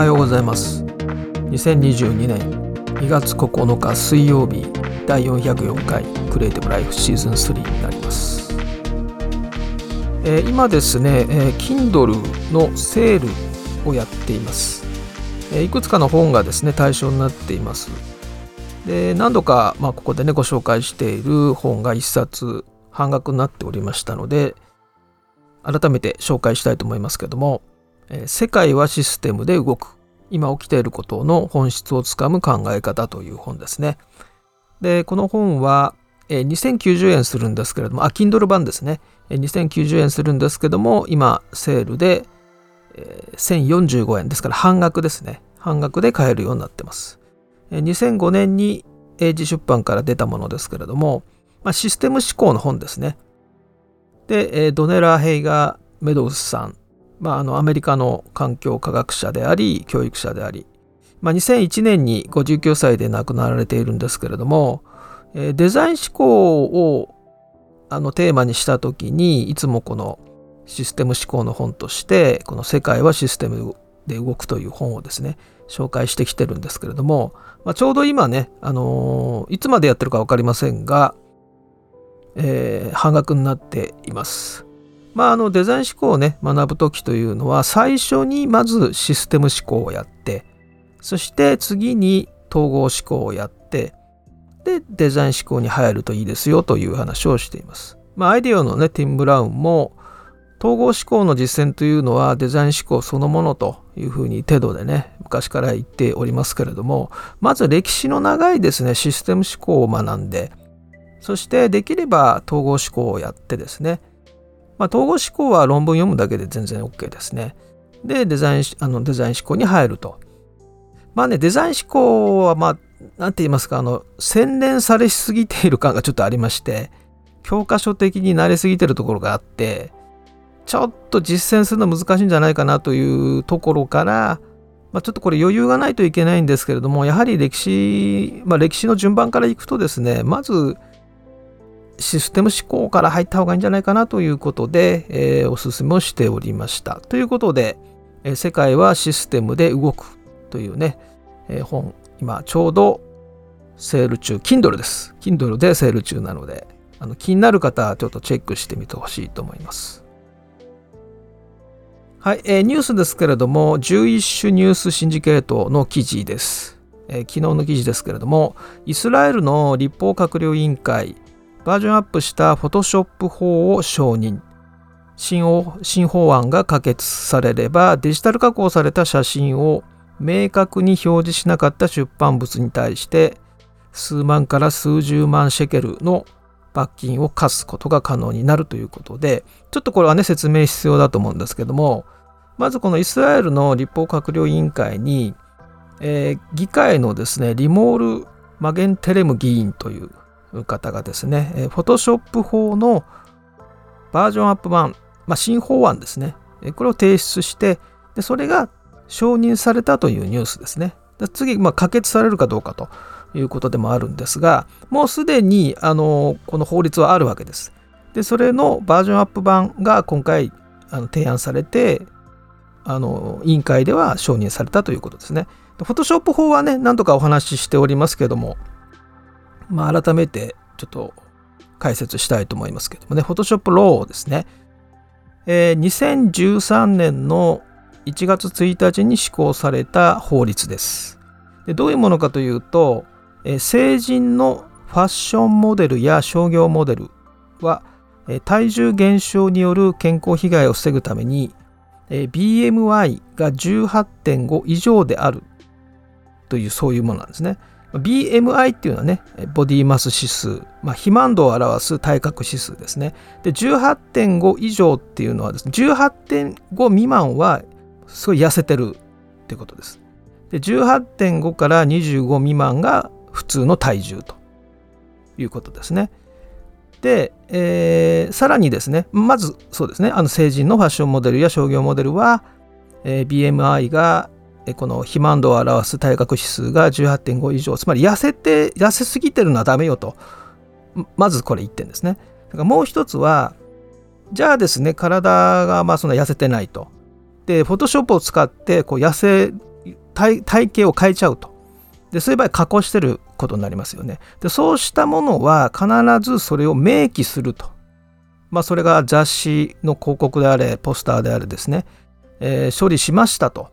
はようございます。2022年2月9日水曜日第404回クリエイティブライフシーズン3になります、えー、今ですね、えー、Kindle のセールをやっています、えー、いくつかの本がですね対象になっています。で何度か、まあ、ここでねご紹介している本が1冊半額になっておりましたので改めて紹介したいと思いますけども世界はシステムで動く。今起きていることの本質をつかむ考え方という本ですね。で、この本はえ2090円するんですけれども、あ、Kindle 版ですね。え2090円するんですけども、今、セールでえ1045円ですから半額ですね。半額で買えるようになってます。2005年に英字出版から出たものですけれども、まあ、システム思考の本ですね。で、えドネラー・ヘイガー・メドウスさんまあ、あのアメリカの環境科学者であり教育者であり、まあ、2001年に59歳で亡くなられているんですけれどもデザイン思考をあのテーマにした時にいつもこのシステム思考の本としてこの「世界はシステムで動く」という本をですね紹介してきてるんですけれども、まあ、ちょうど今ね、あのー、いつまでやってるか分かりませんが、えー、半額になっています。まあ、あのデザイン思考をね学ぶ時というのは最初にまずシステム思考をやってそして次に統合思考をやってでデザイン思考に入るといいですよという話をしています。まあ、アイディオのねティム・ブラウンも統合思考の実践というのはデザイン思考そのものというふうに程度でね昔から言っておりますけれどもまず歴史の長いですねシステム思考を学んでそしてできれば統合思考をやってですねまあ、統合思考は論文読むだけで全然 OK ですね。で、デザイン、あのデザイン思考に入ると。まあね、デザイン思考は、まあ、なんて言いますか、あの、洗練されしすぎている感がちょっとありまして、教科書的になりすぎてるところがあって、ちょっと実践するの難しいんじゃないかなというところから、まあ、ちょっとこれ余裕がないといけないんですけれども、やはり歴史、まあ、歴史の順番からいくとですね、まず、システム思考から入った方がいいんじゃないかなということで、えー、おすすめをしておりました。ということで、えー、世界はシステムで動くというね、えー、本、今ちょうどセール中、Kindle です。Kindle でセール中なので、あの気になる方はちょっとチェックしてみてほしいと思います。はい、えー、ニュースですけれども、11種ニュースシンジケートの記事です。え、昨日の記事ですけれども、イスラエルの立法閣僚委員会、バージョンアップした Photoshop 法を承認。新新法案が可決されればデジタル加工された写真を明確に表示しなかった出版物に対して数万から数十万シェケルの罰金を課すことが可能になるということでちょっとこれはね説明必要だと思うんですけどもまずこのイスラエルの立法閣僚委員会に、えー、議会のですねリモール・マゲンテレム議員という方がですね、え Photoshop 法のバージョンアップ版、まあ、新法案ですね、これを提出して、でそれが承認されたというニュースですね。で次、まあ、可決されるかどうかということでもあるんですが、もうすでにあのこの法律はあるわけです。で、それのバージョンアップ版が今回あの提案されて、あの委員会では承認されたということですね。フォトショップ法はね、何度かお話ししておりますけども、まあ、改めてちょっと解説したいと思いますけどもね、Photoshop Law ですね。えー、2013年の1月1日に施行された法律です。でどういうものかというと、えー、成人のファッションモデルや商業モデルは、えー、体重減少による健康被害を防ぐために、えー、BMI が18.5以上であるというそういうものなんですね。BMI っていうのはね、ボディマス指数、まあ、肥満度を表す体格指数ですね。で、18.5以上っていうのはですね、18.5未満はすごい痩せてるってことです。で、18.5から25未満が普通の体重ということですね。で、えー、さらにですね、まずそうですね、あの成人のファッションモデルや商業モデルは、えー、BMI がこの肥満度を表す体格指数が18.5以上つまり痩せて痩せすぎてるのはダメよと。まずこれ1点ですね。だからもう一つはじゃあですね体がまあそんな痩せてないと。でフォトショップを使ってこう痩せ体型を変えちゃうと。でそういう場合加工してることになりますよね。でそうしたものは必ずそれを明記すると。まあそれが雑誌の広告であれポスターであれですね、えー、処理しましたと。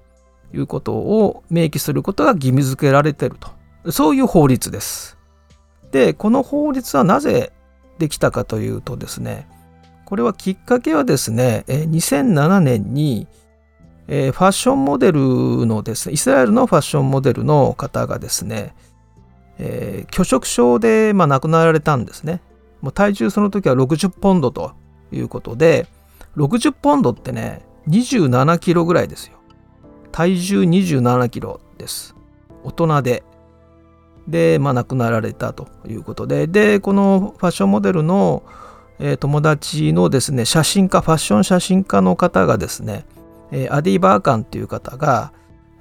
いうことを明記することが義務付けられているとそういう法律ですでこの法律はなぜできたかというとですねこれはきっかけはですね2007年に、ファッションモデルのですね、イスラエルのファッションモデルの方がですね、えー、拒食症で、まあ、亡くなられたんですね。もう体重その時は60ポンドということで、60ポンドってね、27キロぐらいですよ。体重27キロです。大人で。で、まあ、亡くなられたということで、で、このファッションモデルの、えー、友達のですね、写真家、ファッション写真家の方がですね、えアディ・バーカンっていう方が、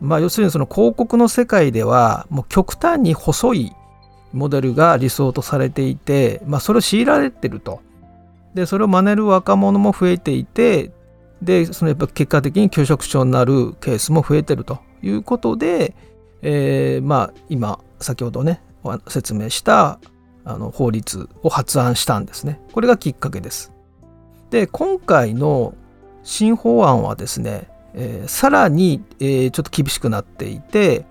まあ、要するにその広告の世界ではもう極端に細いモデルが理想とされていて、まあ、それを強いられてると。でそれを真似る若者も増えていてでそのやっぱ結果的に拒食症になるケースも増えてるということで、えー、まあ今先ほどね説明したあの法律を発案したんですね。これがきっかけです。で今回の新法案はですね、えー、さらに、えー、ちょっと厳しくなっていて、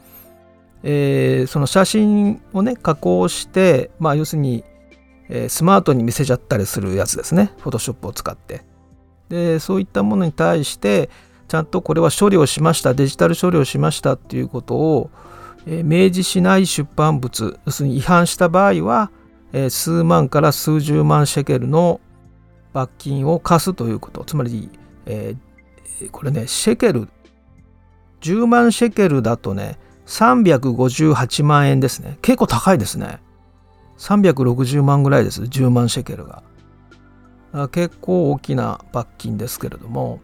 えー、その写真をね加工して、まあ、要するに、えー、スマートに見せちゃったりするやつですねフォトショップを使ってでそういったものに対してちゃんとこれは処理をしましたデジタル処理をしましたっていうことを、え、明示しない出版物要するに違反した場合は、え、数万から数十万シェケルの罰金を課すということつまりえー、これね、シェケル、10万シェケルだとね、358万円ですね。結構高いですね。360万ぐらいです。10万シェケルが。結構大きな罰金ですけれども。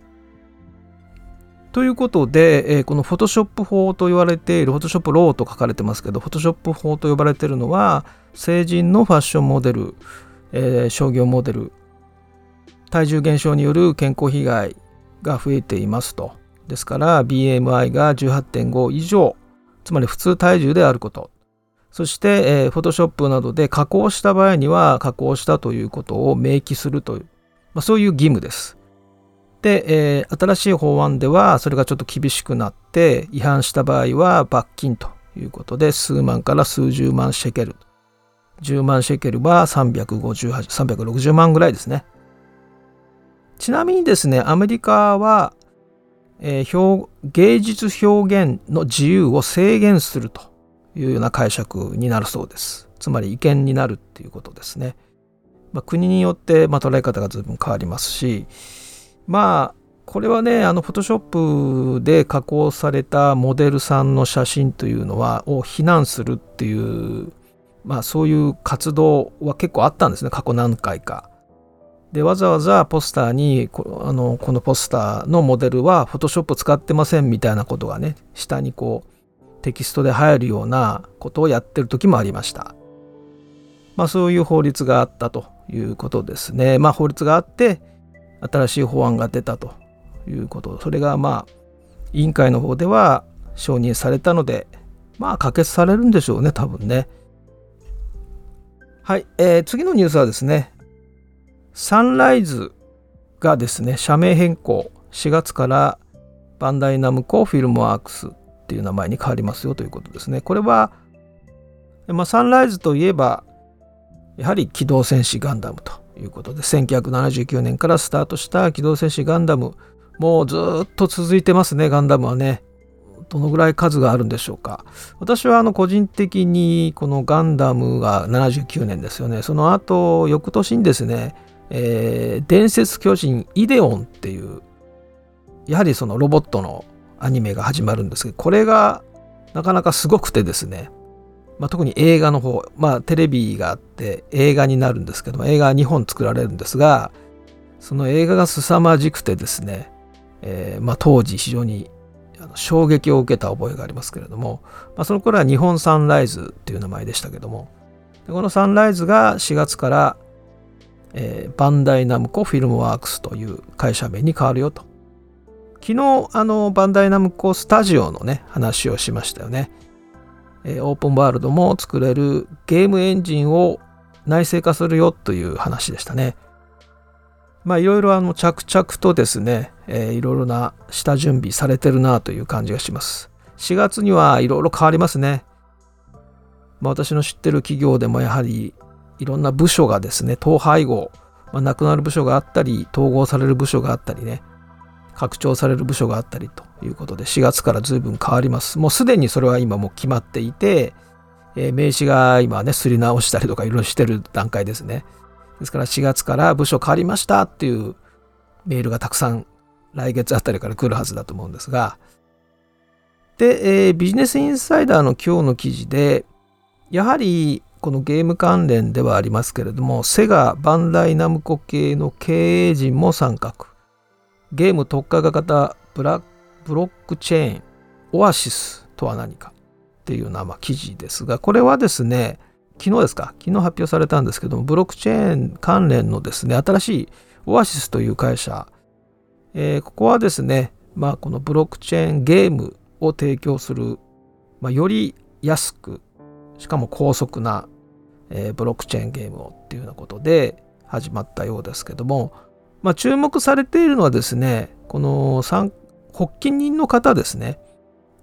ということで、えー、このフォトショップ法と言われている、フォトショップローと書かれてますけど、フォトショップ法と呼ばれているのは、成人のファッションモデル、えー、商業モデル、体重減少による健康被害が増えていますと。ですから BMI が18.5以上、つまり普通体重であること。そして、えー、Photoshop などで加工した場合には加工したということを明記するという、まあ、そういう義務です。で、えー、新しい法案ではそれがちょっと厳しくなって違反した場合は罰金ということで数万から数十万シェケル。10万シェケルは358、360万ぐらいですね。ちなみにですね、アメリカは、えー、表芸術表現の自由を制限するというような解釈になるそうです。つまり違憲になるっていうことですね。まあ、国によって、まあ、捉え方が随分変わりますし、まあ、これはね、あの、フォトショップで加工されたモデルさんの写真というのは、を非難するっていう、まあ、そういう活動は結構あったんですね、過去何回か。でわざわざポスターにこあのこのポスターのモデルはフォトショップ使ってませんみたいなことがね下にこうテキストで入るようなことをやってる時もありました。まあそういう法律があったということですね。まあ法律があって新しい法案が出たということそれがまあ委員会の方では承認されたのでまあ可決されるんでしょうね多分ね。はい、えー、次のニュースはですねサンライズがですね、社名変更、4月からバンダイナムコフィルムワークスっていう名前に変わりますよということですね。これは、まあ、サンライズといえば、やはり機動戦士ガンダムということで、1979年からスタートした機動戦士ガンダム、もうずっと続いてますね、ガンダムはね。どのぐらい数があるんでしょうか。私はあの個人的にこのガンダムが79年ですよね。その後、翌年にですね、えー、伝説巨人イデオンっていうやはりそのロボットのアニメが始まるんですけどこれがなかなかすごくてですね、まあ、特に映画の方まあテレビがあって映画になるんですけど映画は2本作られるんですがその映画が凄まじくてですね、えー、まあ、当時非常に衝撃を受けた覚えがありますけれども、まあ、その頃は日本サンライズっていう名前でしたけどもこのサンライズが4月からえー、バンダイナムコフィルムワークスという会社名に変わるよと。昨日あのバンダイナムコスタジオのね話をしましたよね、えー、オープンワールドも作れるゲームエンジンを内製化するよという話でしたね。まあいろいろあの着々とですね、えー、いろいろな下準備されてるなという感じがします。4月にはいろいろ変わりますね、まあ、私の知ってる企業でもやはりいろんな部署がですね統廃合、まあ、なくなる部署があったり統合される部署があったりね。拡張される部署があったりということで4月から随分変わります。もうすでにそれは今もう決まっていて、え、名刺が今ね、すり直したりとかいろいろしてる段階ですね。ですから4月から部署変わりましたっていうメールがたくさん来月あたりから来るはずだと思うんですが、で、えー、ビジネスインサイダーの今日の記事で、やはりこのゲーム関連ではありますけれども、セガ、バンダイナムコ系の経営陣も参画。ゲーム特化型ブラブロックチェーンオアシスとは何かっていうようなまあ記事ですがこれはですね昨日ですか？昨日発表されたんですけどもブロックチェーン関連のですね新しいオアシスという会社、えー、ここはですねまあこのブロックチェーンゲームを提供する、まあ、より安くしかも高速な、えー、ブロックチェーンゲームをっていうようなことで始まったようですけどもまあ、注目されているのはですね、この発起人の方ですね、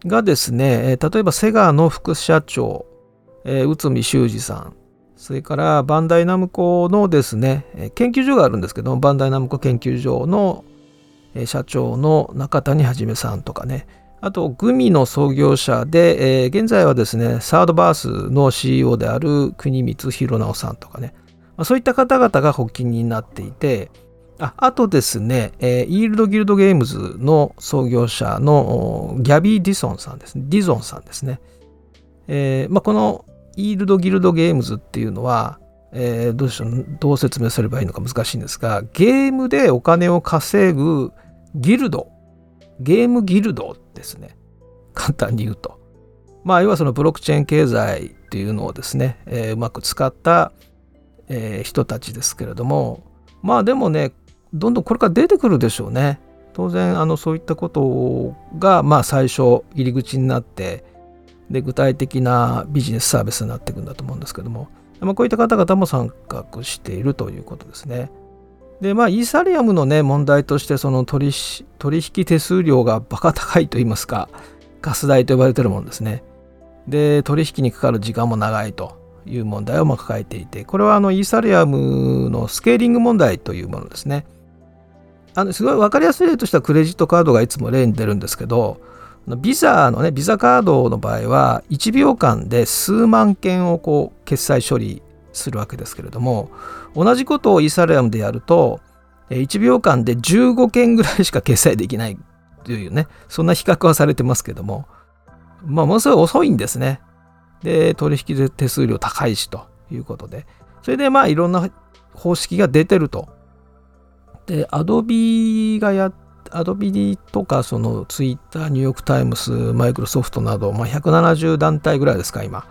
がですね、例えばセガの副社長、えー、内海修二さん、それからバンダイナムコのですね、研究所があるんですけど、バンダイナムコ研究所の社長の中谷はさんとかね、あと、グミの創業者で、えー、現在はですね、サードバースの CEO である国光弘直さんとかね、まあ、そういった方々が発起人になっていて、ああとですね、えー、イールドギルドゲームズの創業者のギャビー・ディソンさんですね。ディゾンさんですね。えーまあ、このイールドギルドゲームズっていうのは、えー、どうしょう、どう説明すればいいのか難しいんですが、ゲームでお金を稼ぐギルド、ゲームギルドですね。簡単に言うと。まあ、要はそのブロックチェーン経済っていうのをですね、えー、うまく使った、えー、人たちですけれども、まあでもね、どんどんこれから出てくるでしょうね。当然あのそういったことがまあ最初入り口になってで具体的なビジネスサービスになっていくんだと思うんですけども、まあ、こういった方々も参画しているということですね。でまあイーサリアムのね問題としてその取取引手数料がバカ高いといいますかガス代と呼ばれてるもんですね。で取引にかかる時間も長いという問題をま抱えていてこれはあのイーサリアムのスケーリング問題というものですね。あのすごい分かりやすい例としてはクレジットカードがいつも例に出るんですけどビザのねビザカードの場合は1秒間で数万件をこう決済処理するわけですけれども同じことをイーサリアムでやると1秒間で15件ぐらいしか決済できないというねそんな比較はされてますけどもまあものすごい遅いんですね。で取引で手数料高いしということで。それでまあいろんな方式が出てると。で、アドビがや、アドビとか、そのツイッター、ニューヨークタイムス、マイクロソフトなど、まあ、170団体ぐらいですか、今、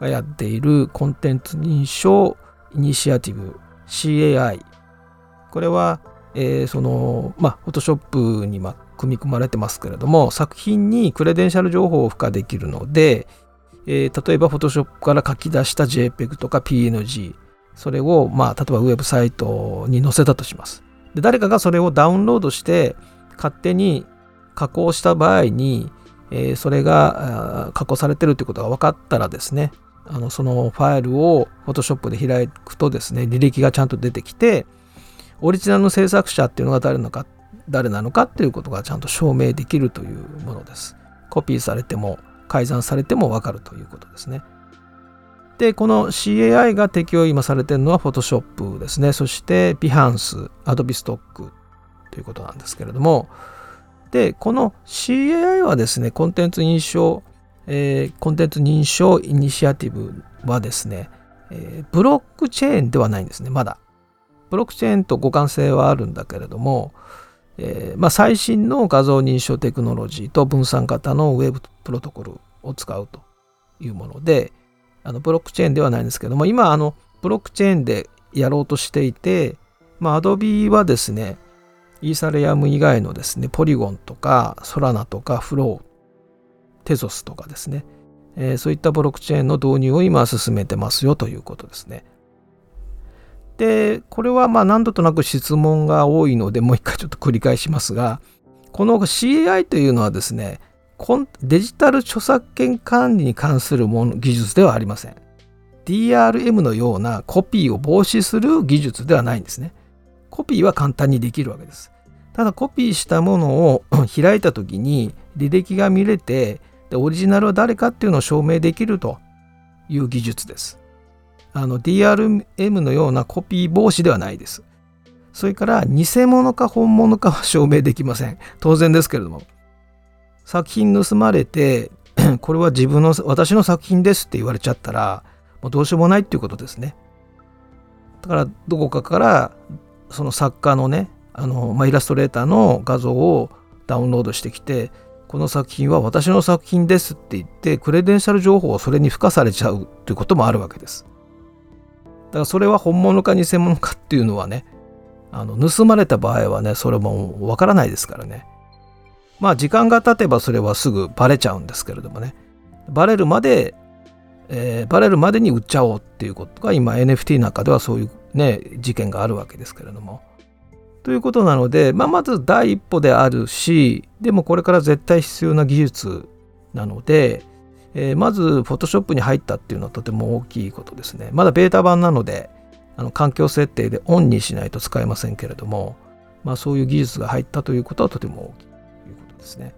がやっているコンテンツ認証イニシアティブ CAI。これは、えー、その、まあ、フォトショップに、ま、組み込まれてますけれども、作品にクレデンシャル情報を付加できるので、えー、例えば、フォトショップから書き出した JPEG とか PNG、それを、まあ、例えばウェブサイトに載せたとします。で誰かがそれをダウンロードして勝手に加工した場合に、えー、それが加工されてるということが分かったらですねあのそのファイルを Photoshop で開くとですね履歴がちゃんと出てきてオリジナルの制作者っていうのが誰のか誰なのかっていうことがちゃんと証明できるというものです。コピーされても改ざんされても分かるということですね。で、この CAI が適用今されてるのは Photoshop ですね。そして Behance、Adobe Stock ということなんですけれども、で、この CAI はですね、コンテンツ認証、えー、コンテンツ認証イニシアティブはですね、えー、ブロックチェーンではないんですね、まだ。ブロックチェーンと互換性はあるんだけれども、えーまあ、最新の画像認証テクノロジーと分散型のウェブプロトコルを使うというもので、あのブロックチェーンではないんですけども、今、あのブロックチェーンでやろうとしていて、まあ、Adobe はですね、イーサレアム以外のですね、ポリゴンとかソラナとかフロー、テゾスとかですね、えー、そういったブロックチェーンの導入を今進めてますよということですね。で、これはまあ何度となく質問が多いので、もう一回ちょっと繰り返しますが、この CAI というのはですね、デジタル著作権管理に関するもの技術ではありません。DRM のようなコピーを防止する技術ではないんですね。コピーは簡単にできるわけです。ただコピーしたものを 開いた時に履歴が見れてでオリジナルは誰かっていうのを証明できるという技術です。DRM のようなコピー防止ではないです。それから偽物か本物かは証明できません。当然ですけれども。作品盗まれて これは自分の私の作品ですって言われちゃったらもうどうしようもないっていうことですね。だからどこかからその作家のねあの、まあ、イラストレーターの画像をダウンロードしてきてこの作品は私の作品ですって言ってクレデンシャル情報をそれに付加されちゃうということもあるわけです。だからそれは本物か偽物かっていうのはねあの盗まれた場合はねそれもわからないですからね。まあ時間が経てばそれはすぐバレちゃうんですけれどもねバレるまで、えー、バレるまでに売っちゃおうっていうことが今 NFT なんかではそういうね事件があるわけですけれども。ということなので、まあ、まず第一歩であるしでもこれから絶対必要な技術なので、えー、まず Photoshop に入ったっていうのはとても大きいことですね。まだベータ版なのであの環境設定でオンにしないと使えませんけれども、まあ、そういう技術が入ったということはとても大きいですね。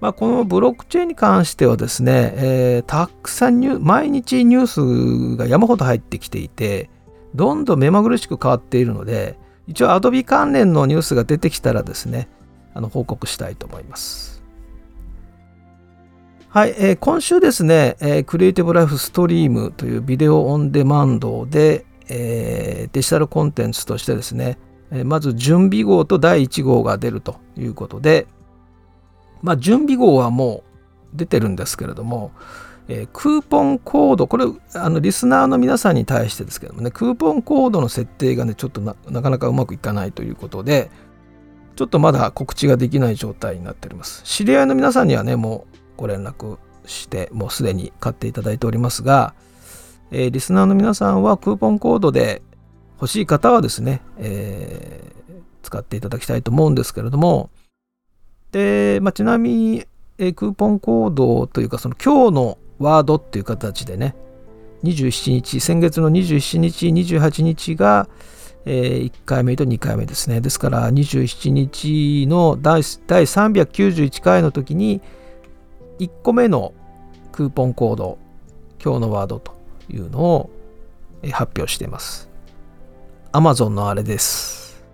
まあ、このブロックチェーンに関してはですね、えー、たくさんニュ毎日ニュースが山ほど入ってきていてどんどん目まぐるしく変わっているので一応 Adobe 関連のニュースが出てきたらですね、あの報告したいと思います。はい、えー、今週ですね、えー、クリエイティブライフストリームというビデオオンデマンドで、えー、デジタルコンテンツとしてですね、え、まず準備号と第1号が出るということで、まあ、準備号はもう出てるんですけれども、えー、クーポンコード、これ、あのリスナーの皆さんに対してですけどもね、クーポンコードの設定がね、ちょっとなかなかうまくいかないということで、ちょっとまだ告知ができない状態になっております。知り合いの皆さんにはね、もうご連絡して、もうすでに買っていただいておりますが、えー、リスナーの皆さんはクーポンコードで欲しい方はですね、えー、使っていただきたいと思うんですけれども、で、まあ、ちなみに、え、クーポンコードというか、その今日のワードっていう形でね、27日、先月の27日、28日が、えー、1回目と2回目ですね。ですから27日の第第391回の時に1個目のクーポンコード、今日のワードというのを発表しています。Amazon のあれです。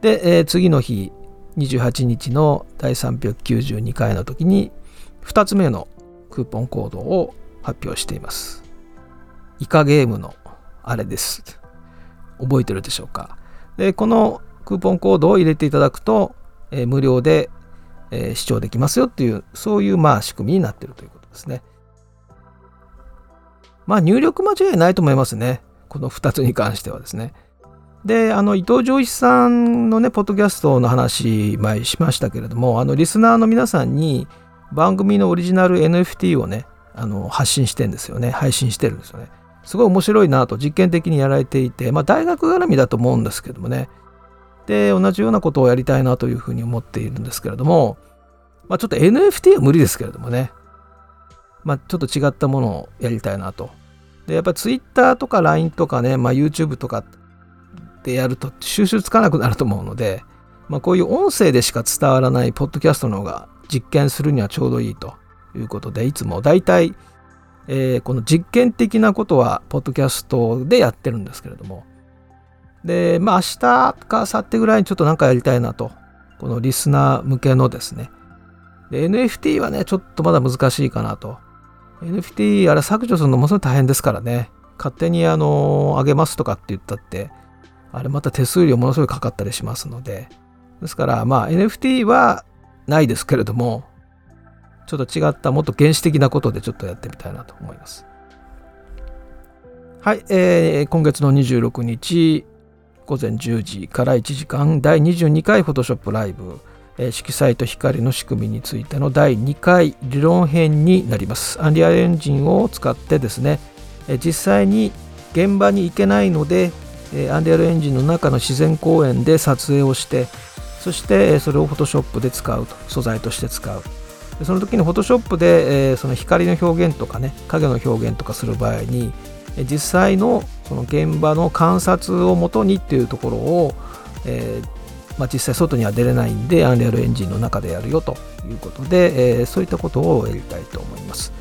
で、えー、次の日、28日の第392回の時に2つ目のクーポンコードを発表しています。イカゲームのあれです。覚えてるでしょうか？で、このクーポンコードを入れていただくと、えー、無料で、えー、視聴できますよっていう、そういうまあ仕組みになっているということですね。まあ入力間違いないと思いますね。この2つに関してはですね。で、あの、伊藤浄一さんのね、ポッドキャストの話、前しましたけれども、あの、リスナーの皆さんに、番組のオリジナル NFT をね、あの発信してんですよね。配信してるんですよね。すごい面白いなと実験的にやられていて、まあ大学絡みだと思うんですけどもね。で、同じようなことをやりたいなというふうに思っているんですけれども、まあちょっと NFT は無理ですけれどもね。まあちょっと違ったものをやりたいなと。で、やっぱり Twitter とか LINE とかね、まあ YouTube とかでやると収集つかなくなると思うので、まあこういう音声でしか伝わらないポッドキャストの方が実験するにはちょうどいいということでいつも大体、えー、この実験的なことはポッドキャストでやってるんですけれども。でまあ明日か明後日ぐらいにちょっと何かやりたいなと。このリスナー向けのですね。で NFT はねちょっとまだ難しいかなと。NFT あれ削除するのものすごい大変ですからね。勝手にあの上げますとかって言ったってあれまた手数料ものすごいかかったりしますので。ですからまあ NFT はないですけれども、ちょっと違ったもっと原始的なことでちょっとやってみたいなと思います。はい、えー、今月の26日、午前10時から1時間第22回フォトショップライブ、えー、色彩と光の仕組みについての第2回理論編になります。アンリアルエンジンを使ってですね、えー、実際に現場に行けないので、え、アンリアルエンジンの中の自然公園で撮影をしてそしてそれをフォトショップで使うと素材として使う。その時にフォトショップで、え、その光の表現とかね影の表現とかする場合に実際のその現場の観察をもとにっていうところを、えまあ、実際外には出れないんで Unreal Engine の中でやるよということで、え、そういったことをやりたいと思います。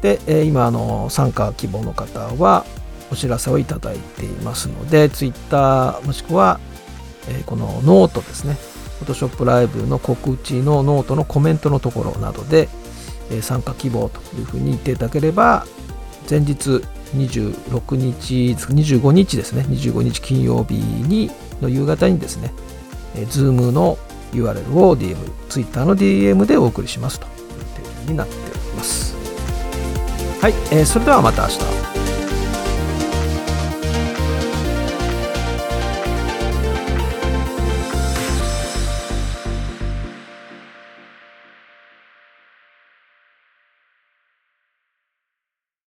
で、え、今あの参加希望の方はお知らせをいただいていますので Twitter もしくは、え、このノートですね Photoshop ライブの告知のノートのコメントのところなどで、え参加希望というふうに言っていただければ前日26日25日ですね25日金曜日にの夕方にですね、えー、Zoom の URL を DM、Twitter の DM でお送りしますという提案になっております。はい、えー、それではまた明日。